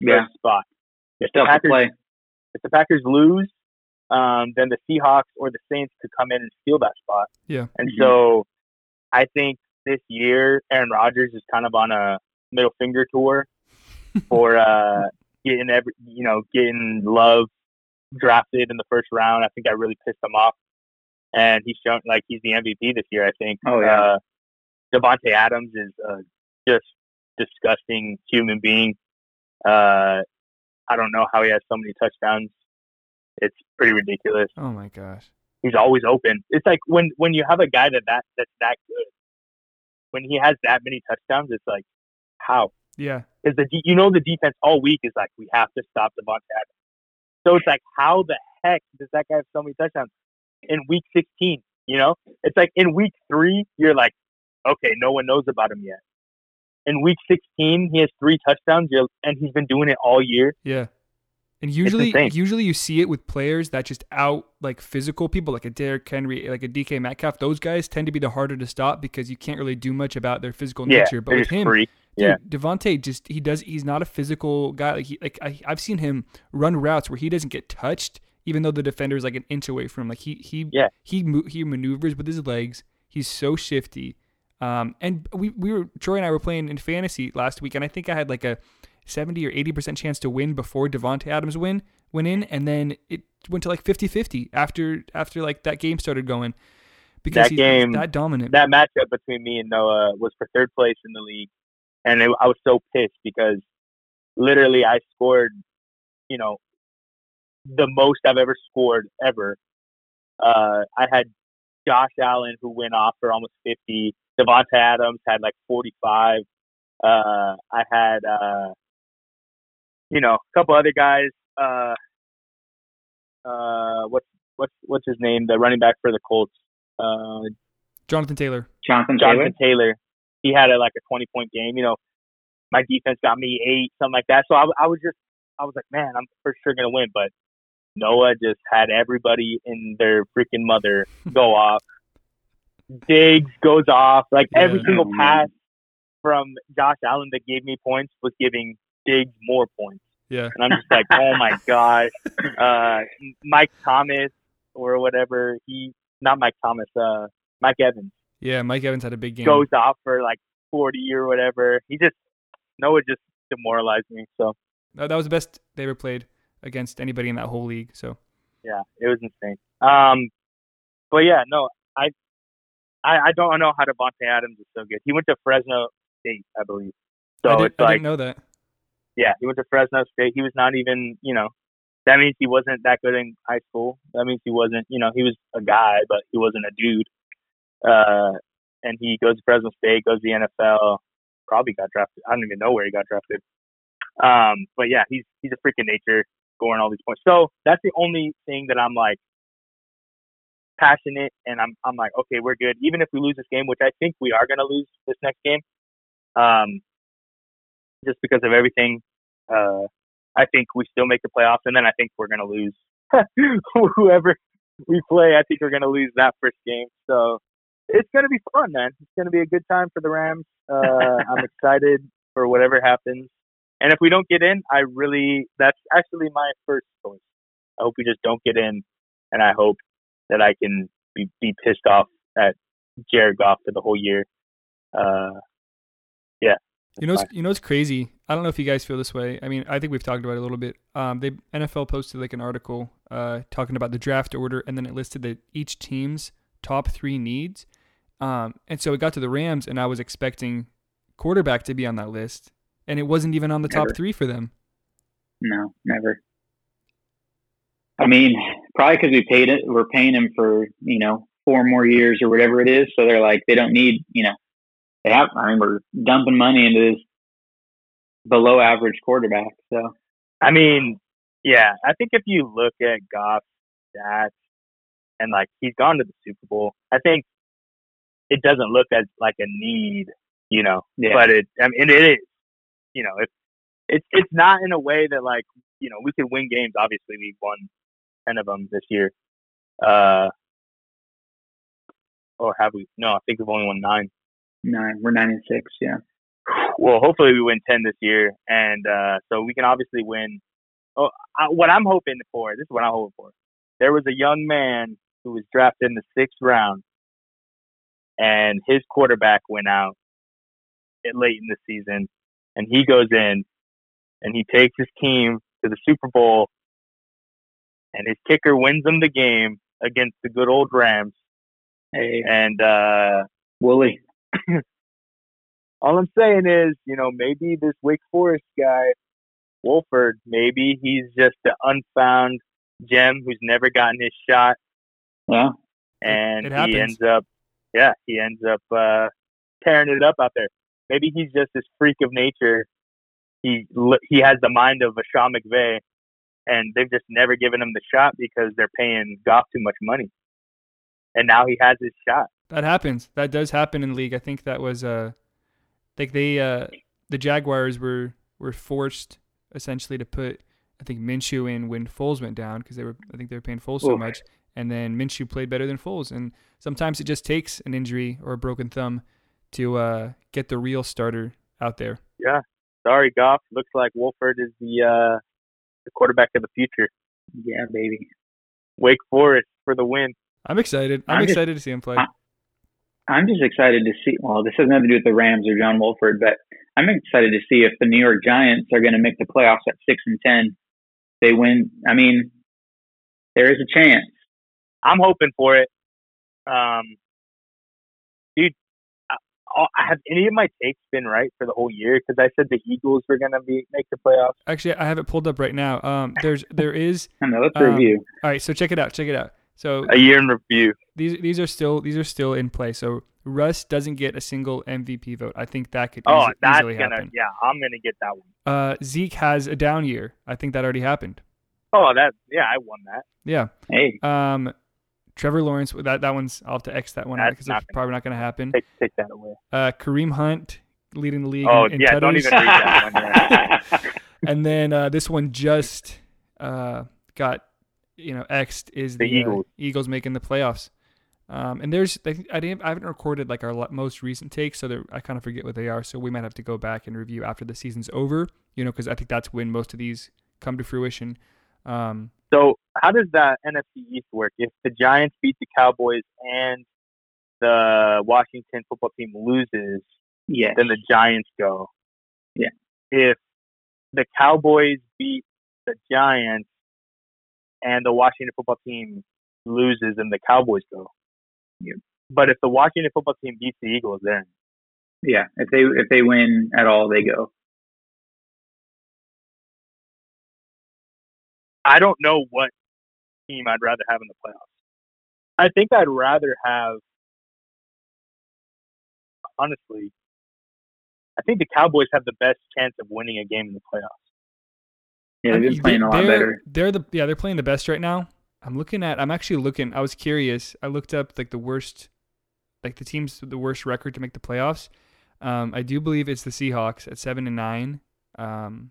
yeah. first spot. If Still the Packers play. if the Packers lose, um, then the Seahawks or the Saints could come in and steal that spot. Yeah. And Mhm. so I think this year Aaron Rodgers is kind of on a middle finger tour *laughs* for uh, getting every you know getting Love drafted in the first round. I think I really pissed him off, and he's shown like he's the MVP this year. I think. Oh, yeah. Uh, Davante Adams is uh, just disgusting human being. Uh, I don't know how he has so many touchdowns. It's pretty ridiculous. Oh my gosh. He's always open. It's like when when you have a guy that, that that's that good, when he has that many touchdowns, it's like how? Yeah. Because the you know the defense all week is like we have to stop Davante Adams. So it's like how the heck does that guy have so many touchdowns in week 16? You know, it's like in week three you're like, okay, no one knows about him yet. In week 16 he has three touchdowns, and he's been doing it all year. Yeah. And usually, usually you see it with players that just out like physical people, like a Derrick Henry, like a DK Metcalf. Those guys tend to be the harder to stop because you can't really do much about their physical Yeah, nature. But with him, free. dude, Yeah. Davante just he does. He's not a physical guy. Like he, like I, I've seen him run routes where he doesn't get touched, even though the defender is like an inch away from him. Like he he Yeah. he he maneuvers with his legs. He's so shifty. Um, and we we were Troy and I were playing in fantasy last week, and I think I had like a seventy or eighty percent chance to win before Davante Adams win went in, and then it went to like 50-50 after after like that game started going because That game- that dominant. that matchup between me and Noah was for third place in the league, and it, I was so pissed because literally I scored, you know, the most I've ever scored ever. Uh, I had Josh Allen who went off for almost fifty. Davante Adams had like forty-five. Uh, I had, uh, you know, a couple other guys. Uh, uh, what's what's what's his name? The running back for the Colts. Uh, Jonathan Taylor. Jonathan Taylor. Jonathan Taylor. He had a, like a 20 point game. You know, my defense got me eight, something like that. So I, I was just, I was like, man, I'm for sure going to win. But Noah just had everybody in their freaking mother go *laughs* off. Diggs goes off. Like every Yeah. single Oh, pass from Josh Allen that gave me points was giving Diggs more points. Yeah. And I'm just like, oh my *laughs* god, Uh, Mike Thomas or whatever, he, not Mike Thomas, uh, Mike Evans Yeah, Mike Evans had a big game. goes off for like 40 or whatever. He just, Noah just demoralized me. So, That, that was the best they ever played against anybody in that whole league. So yeah, it was insane. Um, but yeah, no, I, I, I don't know how Davante Adams is so good. He went to Fresno State, I believe. So I, did, it's I like, didn't know that. Yeah, he went to Fresno State. He was not even, you know, that means he wasn't that good in high school. That means he wasn't, you know, he was a guy, but he wasn't a dude. Uh, and he goes to Fresno State, goes to the NFL, probably got drafted. I don't even know where he got drafted. Um, but yeah, he's he's a freaking nature, scoring all these points. So that's the only thing that I'm like passionate, and I'm I'm like, okay, we're good. Even if we lose this game, which I think we are gonna lose this next game, um, just because of everything. Uh, I think we still make the playoffs, and then I think we're gonna lose *laughs* whoever we play. I think we're gonna lose that first game. So it's gonna be fun, man. It's gonna be a good time for the Rams. Uh, I'm *laughs* excited for whatever happens. And if we don't get in, I really that's actually my first choice. I hope we just don't get in, and I hope that I can be, be pissed off at Jared Goff for the whole year. Uh, You know, it's, you know, it's crazy. I don't know if you guys feel this way. I mean, I think we've talked about it a little bit. Um, they NFL posted like an article uh, talking about the draft order, and then it listed the each team's top three needs. Um, and so it got to the Rams, and I was expecting quarterback to be on that list, and it wasn't even on the top three for them. No, never. I mean, probably because we paid it. We're paying him for you know four more years or whatever it is. So they're like, they don't need you know. They have. I mean, we're dumping money into this below average quarterback. So I mean, yeah, I think if you look at Goff's stats and like he's gone to the Super Bowl, I think it doesn't look as like a need, you know. Yeah. But it, I mean, it is, you know, it's it's it's not in a way that like you know we could win games. Obviously, we won ten of them this year. Uh, or have we? No, I think we've only won nine. Nine. We're nine and six. Yeah. well, hopefully we win 10 this year. And uh, so we can obviously win. Oh, I, what I'm hoping for, this is what I'm hoping for. There was a young man who was drafted in the sixth round, and his quarterback went out late in the season, and he goes in and he takes his team to the Super Bowl, and his kicker wins them the game against the good old Rams. Hey, And uh, Wooly. *laughs* all I'm saying is, you know, maybe this Wake Forest guy, Wolford, maybe he's just an unfound gem who's never gotten his shot, Yeah. and he ends up, yeah, he ends up uh, tearing it up out there. maybe he's just this freak of nature. He he has the mind of a Sean McVay, and they've just never given him the shot because they're paying Goff too much money. And now he has his shot. That happens. That does happen in the league. I think that was uh, like they uh, the Jaguars were were forced essentially to put I think Minshew in when Foles went down because they were I think they were paying Foles so much, and then Minshew played better than Foles, and sometimes it just takes an injury or a broken thumb to uh, get the real starter out there. Yeah, sorry, Goff. Looks like Wolford is the uh, the quarterback of the future. Yeah, baby. Wake Forest for the win. I'm excited. I'm, I'm excited just, to see him play. I, am just excited to see. Well, this has nothing to do with the Rams or John Wolford, but I'm excited to see if the New York Giants are going to make the playoffs at six and ten. They win. I mean, there is a chance. I'm hoping for it. Um, dude, have any of my takes been right for the whole year? Because I said the Eagles were going to be make the playoffs. Actually, I have it pulled up right now. Um, there's there is. *laughs* I know. Let's um, review. All right, so check it out. Check it out. So a year in review. These these are still these are still in play. So Russ doesn't get a single MVP vote. I think that could easily happen. oh, easily, that's easily gonna, happen. Yeah, I'm gonna get that one. Uh, Zeke has a down year. I think that already happened. Oh, that yeah, I won that. Yeah. Hey. Um, Trevor Lawrence. That that one's. I'll have to X that one That's out because it's probably not going to happen. Take, take that away. Uh, Kareem Hunt leading the league. Oh in, in yeah, don't even read that one. *laughs* and then uh, this one just uh, got you know X is the, the uh, Eagles. Eagles making the playoffs. Um, and there's I, I didn't I haven't recorded like our most recent takes, so I kind of forget what they are. So we might have to go back and review after the season's over. You know, because I think that's when most of these come to fruition. Um, so how does that NFC East work? If the Giants beat the Cowboys and the Washington football team loses, yeah, then the Giants go. Yeah. If the Cowboys beat the Giants and the Washington football team loses, and the Cowboys go. Yeah. But if the Washington football team beats the Eagles, then yeah, if they if they win at all, they go. I don't know what team I'd rather have in the playoffs. I think I'd rather have, honestly, I think the Cowboys have the best chance of winning a game in the playoffs. Yeah, they've been playing a lot better. They're the yeah, they're playing the best right now. I'm looking at. I'm actually looking. I was curious. I looked up like the worst, like the teams with the worst record to make the playoffs. Um, I do believe it's the Seahawks at seven and nine. Um,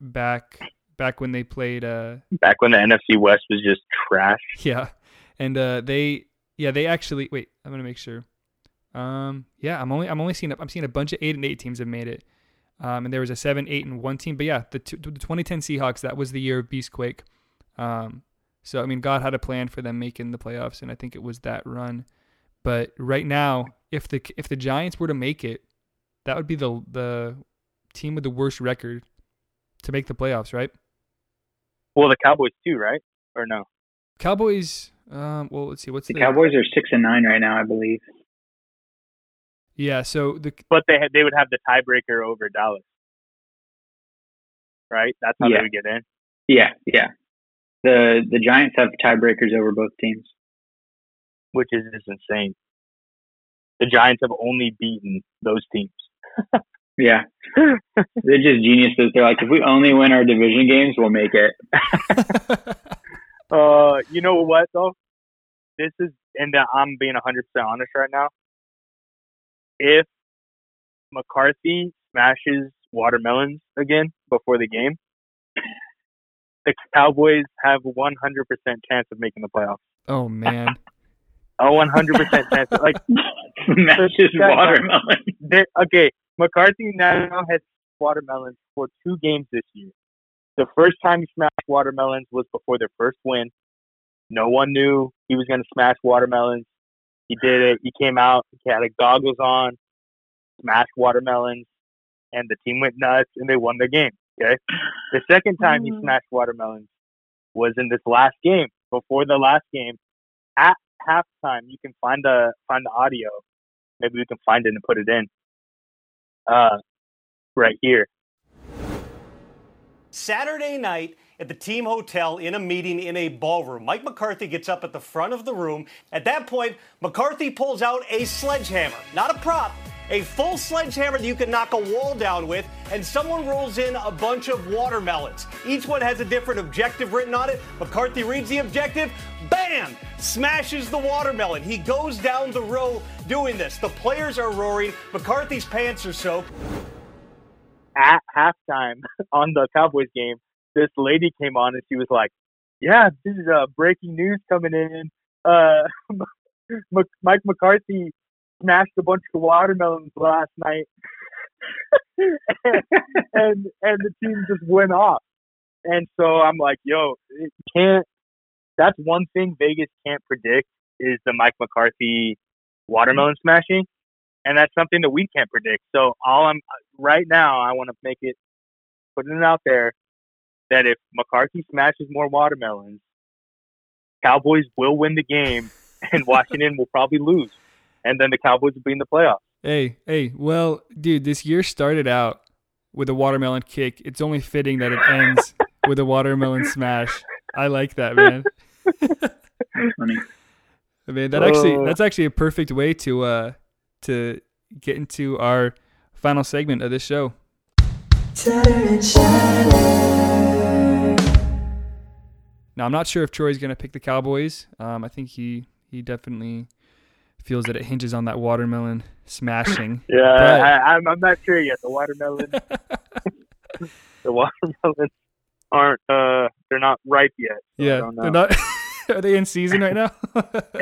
back back when they played. Uh, back when the NFC West was just trash. *laughs* Yeah, and uh, they yeah they actually wait. I'm gonna make sure. Um, yeah, I'm only I'm only seeing I'm seeing a bunch of eight and eight teams have made it. Um, and there was a seven, eight, and one team. But yeah, the, the 2010 Seahawks that was the year of Beastquake. Um, so I mean, God had a plan for them making the playoffs, and I think it was that run. But right now, if the if the Giants were to make it, that would be the the team with the worst record to make the playoffs, right? Well, the Cowboys too, right? Or no? Cowboys. Um, well, let's see. What's the, the Cowboys are six and nine right now, I believe. Yeah. So the but they had, they would have the tiebreaker over Dallas, right? That's how yeah. they would get in. Yeah, yeah. The the Giants have tiebreakers over both teams, which is just insane. The Giants have only beaten those teams. *laughs* yeah, they're just geniuses. They're like, if we only win our division games, we'll make it. *laughs* uh, you know what though? This is, and I'm being 100 percent honest right now. If McCarthy smashes watermelons again before the game, the Cowboys have 100% chance of making the playoffs. Oh man. *laughs* A 100% chance. Like *laughs* smashes watermelon. Okay, McCarthy now has watermelons for two games this year. The first time he smashed watermelons was before their first win. No one knew he was going to smash watermelons. He did it. He came out. He had goggles on, smashed watermelons, and the team went nuts and they won the game. Okay. The second time he mm. smashed watermelons was in this last game. Before the last game, at halftime, you can find the find the audio. Maybe we can find it and put it in. Uh, right here. Saturday night at the team hotel in a meeting in a ballroom. Mike McCarthy gets up at the front of the room. At that point, McCarthy pulls out a sledgehammer, not a prop, a full sledgehammer that you can knock a wall down with, and someone rolls in a bunch of watermelons. Each one has a different objective written on it. McCarthy reads the objective, bam, smashes the watermelon. He goes down the row doing this. The players are roaring. McCarthy's pants are soaked. At halftime *laughs* on the Cowboys game, this lady came on and she was like, "Yeah, this is uh, breaking news coming in. Uh, *laughs* Mike McCarthy smashed a bunch of watermelons last night, *laughs* and and the team just went off. And so I'm like, yo, it can't. That's one thing Vegas can't predict is the Mike McCarthy watermelon smashing, and that's something that we can't predict. So all I'm right now, I want to make it putting it out there that if McCarthy smashes more watermelons, Cowboys will win the game, *laughs* and Washington will probably lose and then the Cowboys will be in the playoffs. Hey, hey, well, dude, this year started out with a watermelon kick. It's only fitting that it ends *laughs* with a watermelon smash. I like that, man. That's funny. *laughs* I mean, that actually that's actually a perfect way to uh to get into our final segment of this show. Now, I'm not sure if Troy's going to pick the Cowboys. Um, I think he he definitely feels that it hinges on that watermelon smashing. *laughs* Yeah, But- I, I'm, I'm not sure yet. The watermelon, *laughs* *laughs* the watermelons aren't. Uh, they're not ripe yet. so yeah, they're not. *laughs* are they in season right now? *laughs*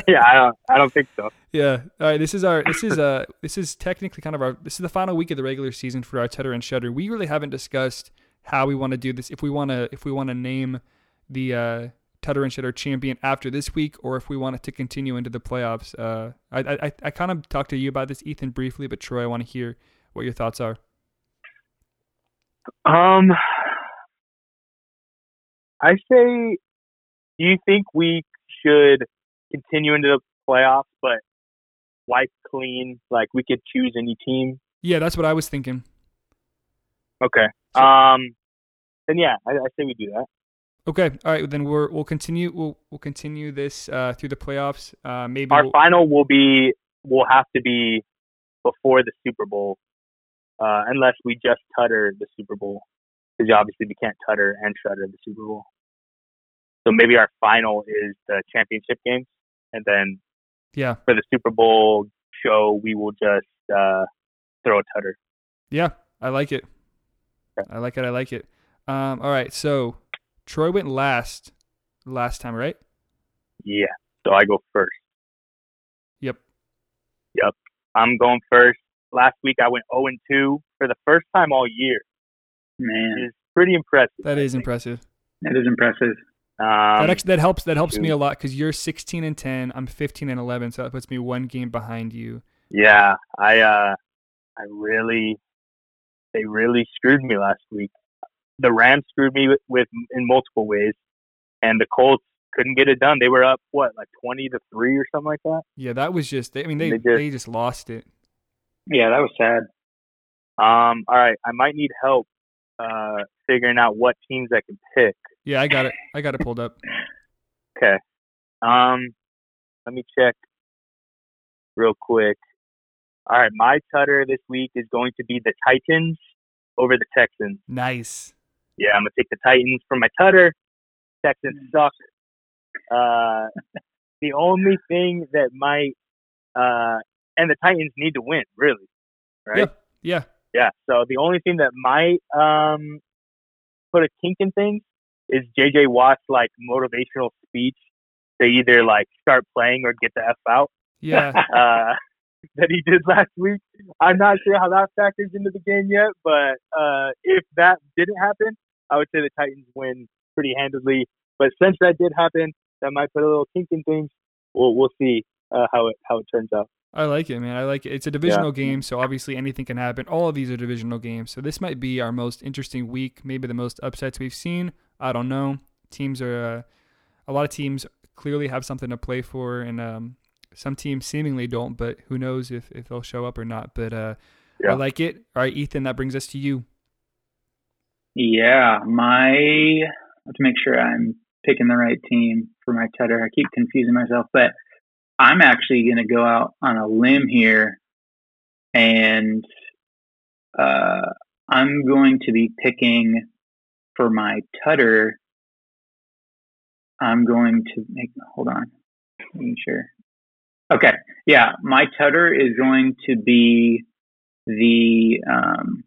yeah, I don't. I don't think so. yeah. All right. This is our. This is uh. This is technically kind of our. This is the final week of the regular season for our Tutter and Shutter. We really haven't discussed how we want to do this. If we want to. If we want to name the uh, Tutter and Shutter champion after this week, or if we want it to continue into the playoffs. Uh, I I I kind of talked to you about this, Ethan, briefly, but Troy, I want to hear what your thoughts are. Um, I say, do you think we should continue into the playoffs, but wipe clean? Like we could choose any team. Yeah, that's what I was thinking. Okay. Um, then yeah, I, I say we do that. Okay, all right. Then we're we'll continue we'll we'll continue this uh, through the playoffs. Uh, maybe Our we'll, final will be will have to be before the Super Bowl, uh, unless we just tutter the Super Bowl, because obviously we can't tutter and shutter the Super Bowl. So maybe our final is the championship games, and then yeah for the Super Bowl show we will just uh, throw a tutter. yeah I like it. I like it. I like it. Um, all right. So Troy went last last time, right? Yeah. So I go first. Yep. Yep. I'm going first. Last week I went 0 and 2 for the first time all year. Man, It's pretty impressive. That I is think. impressive. that is impressive. Um, that actually that helps. That helps me a lot because you're 16 and 10. I'm 15 and 11, so that puts me one game behind you. Yeah, I uh I really they really screwed me last week. The Rams screwed me with, with in multiple ways and the Colts couldn't get it done. They were up what, like 20 to 3 or something like that. Yeah, that was just. I mean, they They just- they just lost it. Yeah, that was sad. Um all right, I might need help uh figuring out what teams I can pick. Yeah, I got it. I got it pulled up. *laughs* Okay. Um let me check real quick. All right, my tutter this week is going to be the Titans over the Texans. Nice. Yeah, I'm gonna take the Titans for my tutter. Texans suck. Uh, the only thing that might uh, and the Titans need to win, really, right? Yeah. Yeah. Yeah. So the only thing that might um, put a kink in things is JJ Watt's like motivational speech to either like start playing or get the f out Yeah. *laughs* uh, that he did last week. I'm not sure how that factors into the game yet, but uh, if that didn't happen, I would say the Titans win pretty handedly. But since that did happen, that might put a little kink in things. We'll we'll see uh, how it how it turns out. I like it, man. I like it. It's a divisional game, so obviously anything can happen. All of these are divisional games, so this might be our most interesting week, maybe the most upsets we've seen. I don't know. Teams are uh, a lot of teams clearly have something to play for, and um, some teams seemingly don't. But who knows if, if they'll show up or not? But uh, I like it. All right, Ethan, that brings us to you. Yeah, my I have to make sure I'm picking the right team for my tutter. I keep confusing myself, but I'm actually going to go out on a limb here and uh, I'm going to be picking for my tutter. I'm going to make. Hold on, making sure. Okay, yeah, my tutter is going to be the um,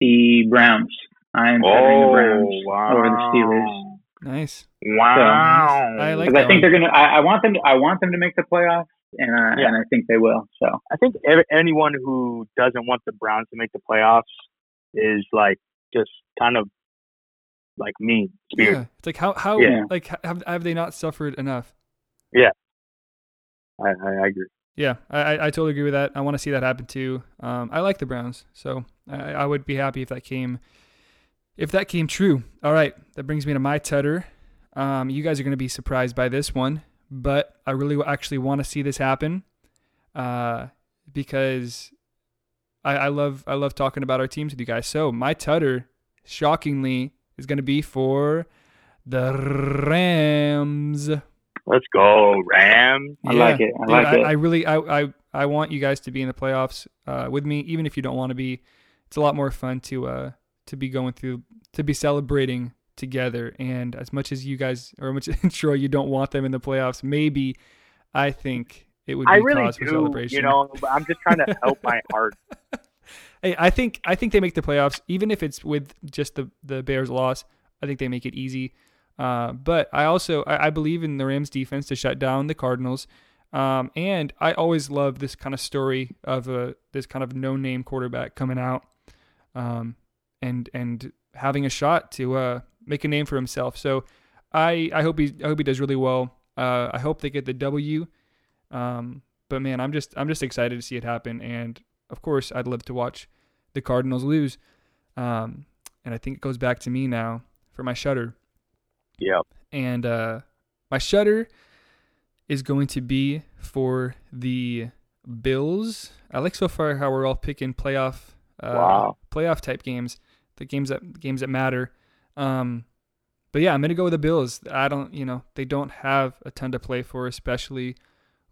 the Browns. I am tuttering the Browns Oh, wow. over the Steelers. Nice. Wow. I like Because I think one. they're gonna. I, I want them. To, I want them to make the playoffs, and uh, Yeah. and I think they will. So I think ev- anyone who doesn't want the Browns to make the playoffs is like just kind of like me. Spirit. Yeah. It's like how how Yeah. like have have they not suffered enough? Yeah, I, I agree. Yeah, I, I I totally agree with that. I want to see that happen too. Um, I like the Browns, so I, I would be happy if that came, if that came true. All right, that brings me to my tutter. Um, you guys are going to be surprised by this one, but I really actually want to see this happen, uh, because I, I love I love talking about our teams with you guys. So my tutter, shockingly, is going to be for the Rams. Let's go, Rams. I like it. I Dude, like I, it. I really, I, I, I want you guys to be in the playoffs uh, with me, even if you don't want to be. It's a lot more fun to, uh, to be going through, to be celebrating together. And as much as you guys, or much *laughs* Troy, you don't want them in the playoffs, maybe I think it would be I really cause for do. celebration. You know, I'm just trying to help my *laughs* heart. Hey, I think I think they make the playoffs, even if it's with just the the Bears loss. I think they make it easy. Uh, but I also I, I believe in the Rams defense to shut down the Cardinals. Um, and I always love this kind of story of a this kind of no name quarterback coming out, um, and and having a shot to uh, make a name for himself. So I I hope he I hope he does really well. Uh, I hope they get the W. Um, but man, I'm just I'm just excited to see it happen, and of course I'd love to watch the Cardinals lose. Um, and I think it goes back to me now for my shutter. Yep. And uh, my shutter is going to be for the Bills. I like so far how we're all picking playoff uh, Wow. playoff type games, the games that games that matter. Um, but yeah, I'm gonna go with the Bills. I don't, you know, they don't have a ton to play for, especially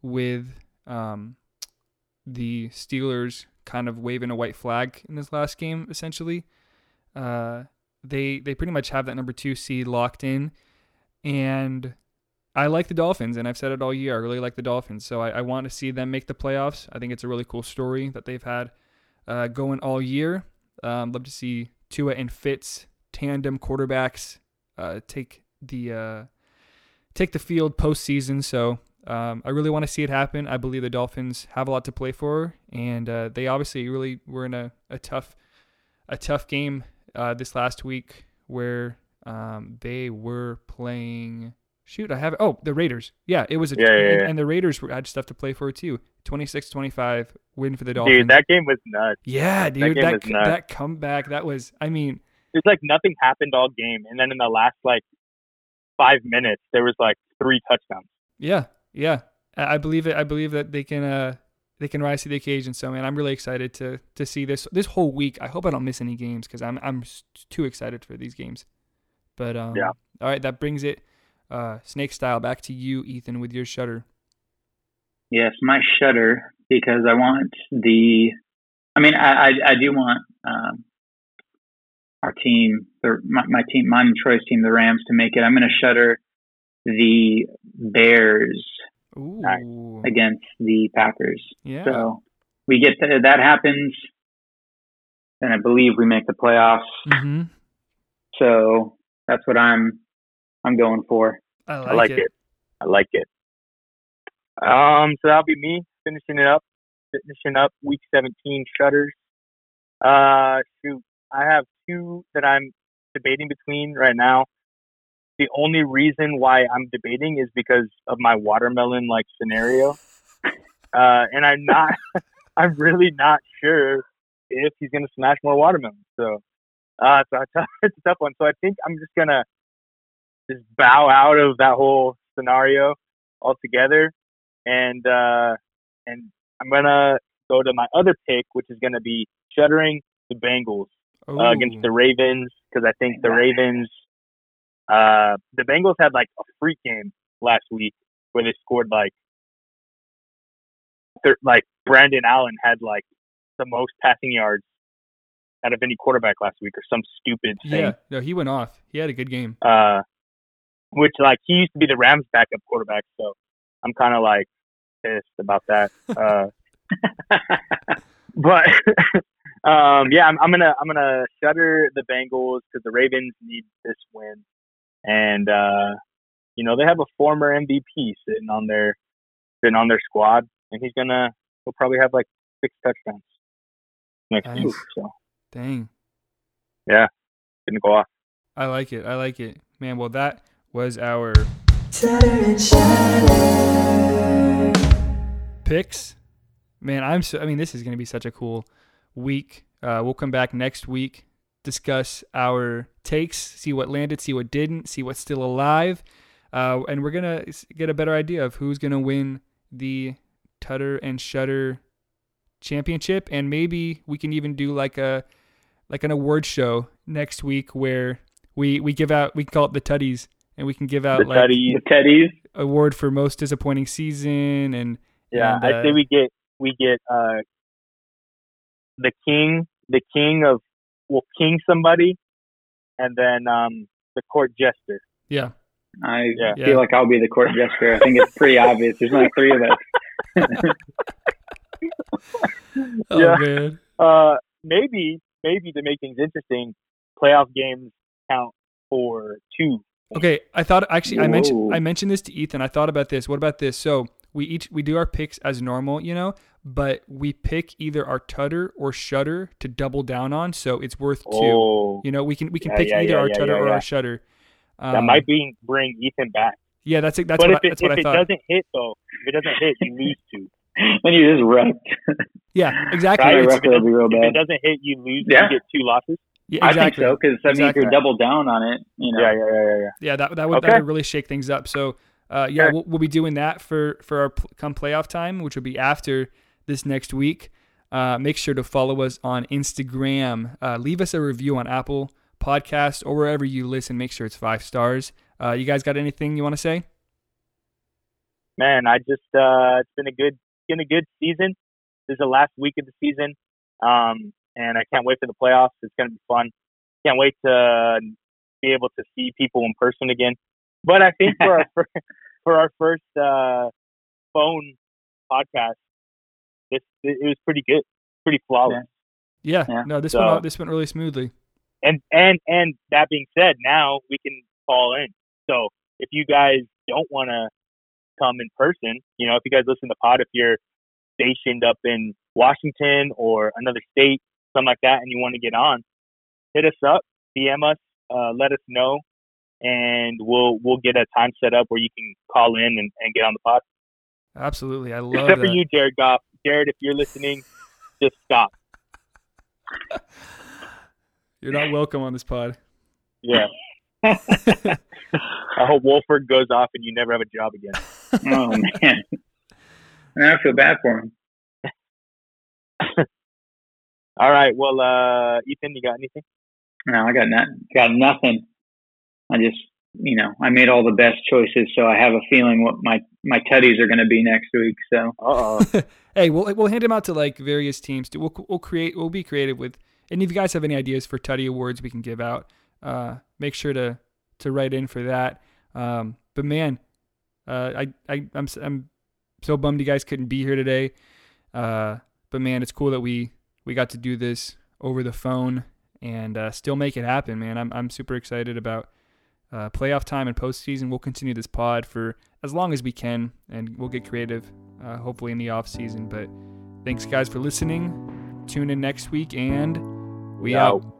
with um, the Steelers kind of waving a white flag in this last game. Essentially, uh, they they pretty much have that number two seed locked in, and I like the Dolphins, and I've said it all year. I really like the Dolphins, so I, I want to see them make the playoffs. I think it's a really cool story that they've had uh, going all year. Um, love to see Tua and Fitz tandem quarterbacks uh, take the uh, take the field postseason. So um, I really want to see it happen. I believe the Dolphins have a lot to play for, and uh, they obviously really were in a, a tough a tough game uh, this last week where um, they were playing. Shoot, I have. Oh, the Raiders. Yeah, it was a Yeah, yeah, and, yeah. and the Raiders were- had stuff to play for too. 26-25 win for the Dolphins. Dude, that game was nuts. yeah, dude, that nuts. that comeback, that was. I mean, It's like nothing happened all game, and then in the last like five minutes, there was like three touchdowns. Yeah, yeah. I I believe it. I believe that they can uh they can rise to the occasion. So man, I'm really excited to to see this this whole week. I hope I don't miss any games because I'm I'm too excited for these games. But um, Yeah. All right, that brings it uh snake style back to you, Ethan, with your shutter. Yes, my shutter because I want the. I mean, I I, I do want um, our team, the, my, my team, mine and Troy's team, the Rams, to make it. I'm going to shutter the Bears Nice. against the Packers. yeah. So we get to, that happens, and I believe we make the playoffs. hmm So that's what I'm I'm going for. I like, I like it. it. I like it. Um, so that'll be me finishing it up, finishing up week 17 shutters. Uh, shoot, I have two that I'm debating between right now. The only reason why I'm debating is because of my watermelon like scenario. *laughs* Uh, and I'm not, *laughs* I'm really not sure if he's going to smash more watermelon. So, uh, so it's a, *laughs* it's a tough one. So I think I'm just going to just bow out of that whole scenario altogether. And, uh, and I'm going to go to my other pick, which is going to be shuttering the Bengals uh, against the Ravens because I think the Ravens, uh, the Bengals had like a freak game last week where they scored like, thir- like Brandon Allen had like the most passing yards out of any quarterback last week, or some stupid thing. Yeah, no, he went off. He had a good game. Uh, which like he used to be the Rams' backup quarterback, so I'm kind of like pissed about that. Uh, *laughs* but *laughs* um, yeah, I'm, I'm gonna I'm gonna shutter the Bengals because the Ravens need this win, and uh, you know they have a former MVP sitting on their sitting on their squad, and he's gonna he'll probably have like six touchdowns next Nice. week. So Dang. yeah, didn't go off. I like it. I like it. Man, well that was our picks. Man, I'm so I mean this is going to be such a cool week. Uh, we'll come back next week, discuss our takes, see what landed, see what didn't, see what's still alive. Uh, and we're going to get a better idea of who's going to win the Tutter and Shutter championship and maybe we can even do like a like an award show next week where we we give out we call it the tutties and we can give out The like Teddies. award for most disappointing season and yeah, and, I uh, say we get we get uh the king, the king of will king somebody, and then um the court jester. yeah I Yeah. feel Yeah. like I'll be the court jester. I think it's pretty obvious. There's only three of us. *laughs* oh Yeah. man Uh, maybe maybe to make things interesting, playoff games count for two. okay i thought actually i mentioned i mentioned this to ethan i thought about this what about this so we each we do our picks as normal you know but we pick either our tutter or shutter to double down on so it's worth two Oh, you know we can we can Yeah, pick yeah, either yeah, our yeah, tutter yeah, or yeah. our shutter that Um, might be bring Ethan back. yeah that's it that's but what, if I, it that's what if i it thought doesn't hit though, if it doesn't hit, you lose two. *laughs* then you're just wrecked. *laughs* yeah exactly Right, Right? It's- record will be real If bad. it doesn't hit, you lose. Yeah. You get two losses. yeah, I think so because I mean, if you're double down on it, you know. Yeah, yeah, yeah, yeah, yeah. Yeah, that that would that would really shake things up. So, uh, yeah, Sure. we'll, we'll be doing that for for our pl- come playoff time, which will be after this next week. Uh, make sure to follow us on Instagram. Uh, leave us a review on Apple Podcast or wherever you listen. Make sure it's five stars. Uh, you guys got anything you want to say? man, I just uh it's been a good been a good season. This is the last week of the season. Um and I can't wait for the playoffs. It's gonna be fun. Can't wait to be able to see people in person again. But I think for our *laughs* fir- for our first uh phone podcast, this it was pretty good. Pretty flawless. Yeah, Yeah. no, this So- went out, this went really smoothly. And and and that being said, now we can call in. So if you guys don't want to come in person, you know, if you guys listen to pod, if you're stationed up in Washington or another state, something like that, and you want to get on, hit us up, DM us, uh, let us know, and we'll we'll get a time set up where you can call in and, and get on the pod. Absolutely, I love it. Except that. for you, Jared Goff. Jared, if you're listening, *laughs* just stop. You're not welcome on this pod. Yeah. *laughs* I hope Wolford goes off and you never have a job again. *laughs* Oh man, I feel bad for him. All right. Well, uh, Ethan, you got anything? No, I got not got nothing. I just, you know, I made all the best choices, so I have a feeling what my my tutties are going to be next week. So *laughs* hey, we'll we'll hand them out to like various teams. We'll we'll create we'll be creative with. And if you guys have any ideas for Tutty awards, we can give out. Uh, make sure to to write in for that. Um, but man, uh, I I I'm s- I'm so bummed you guys couldn't be here today. Uh, but man, it's cool that we we got to do this over the phone and uh, still make it happen, man. I'm I'm super excited about uh, playoff time and postseason. We'll continue this pod for as long as we can, and we'll get creative, uh, hopefully in the off season. But thanks, guys, for listening. Tune in next week, and we out. out.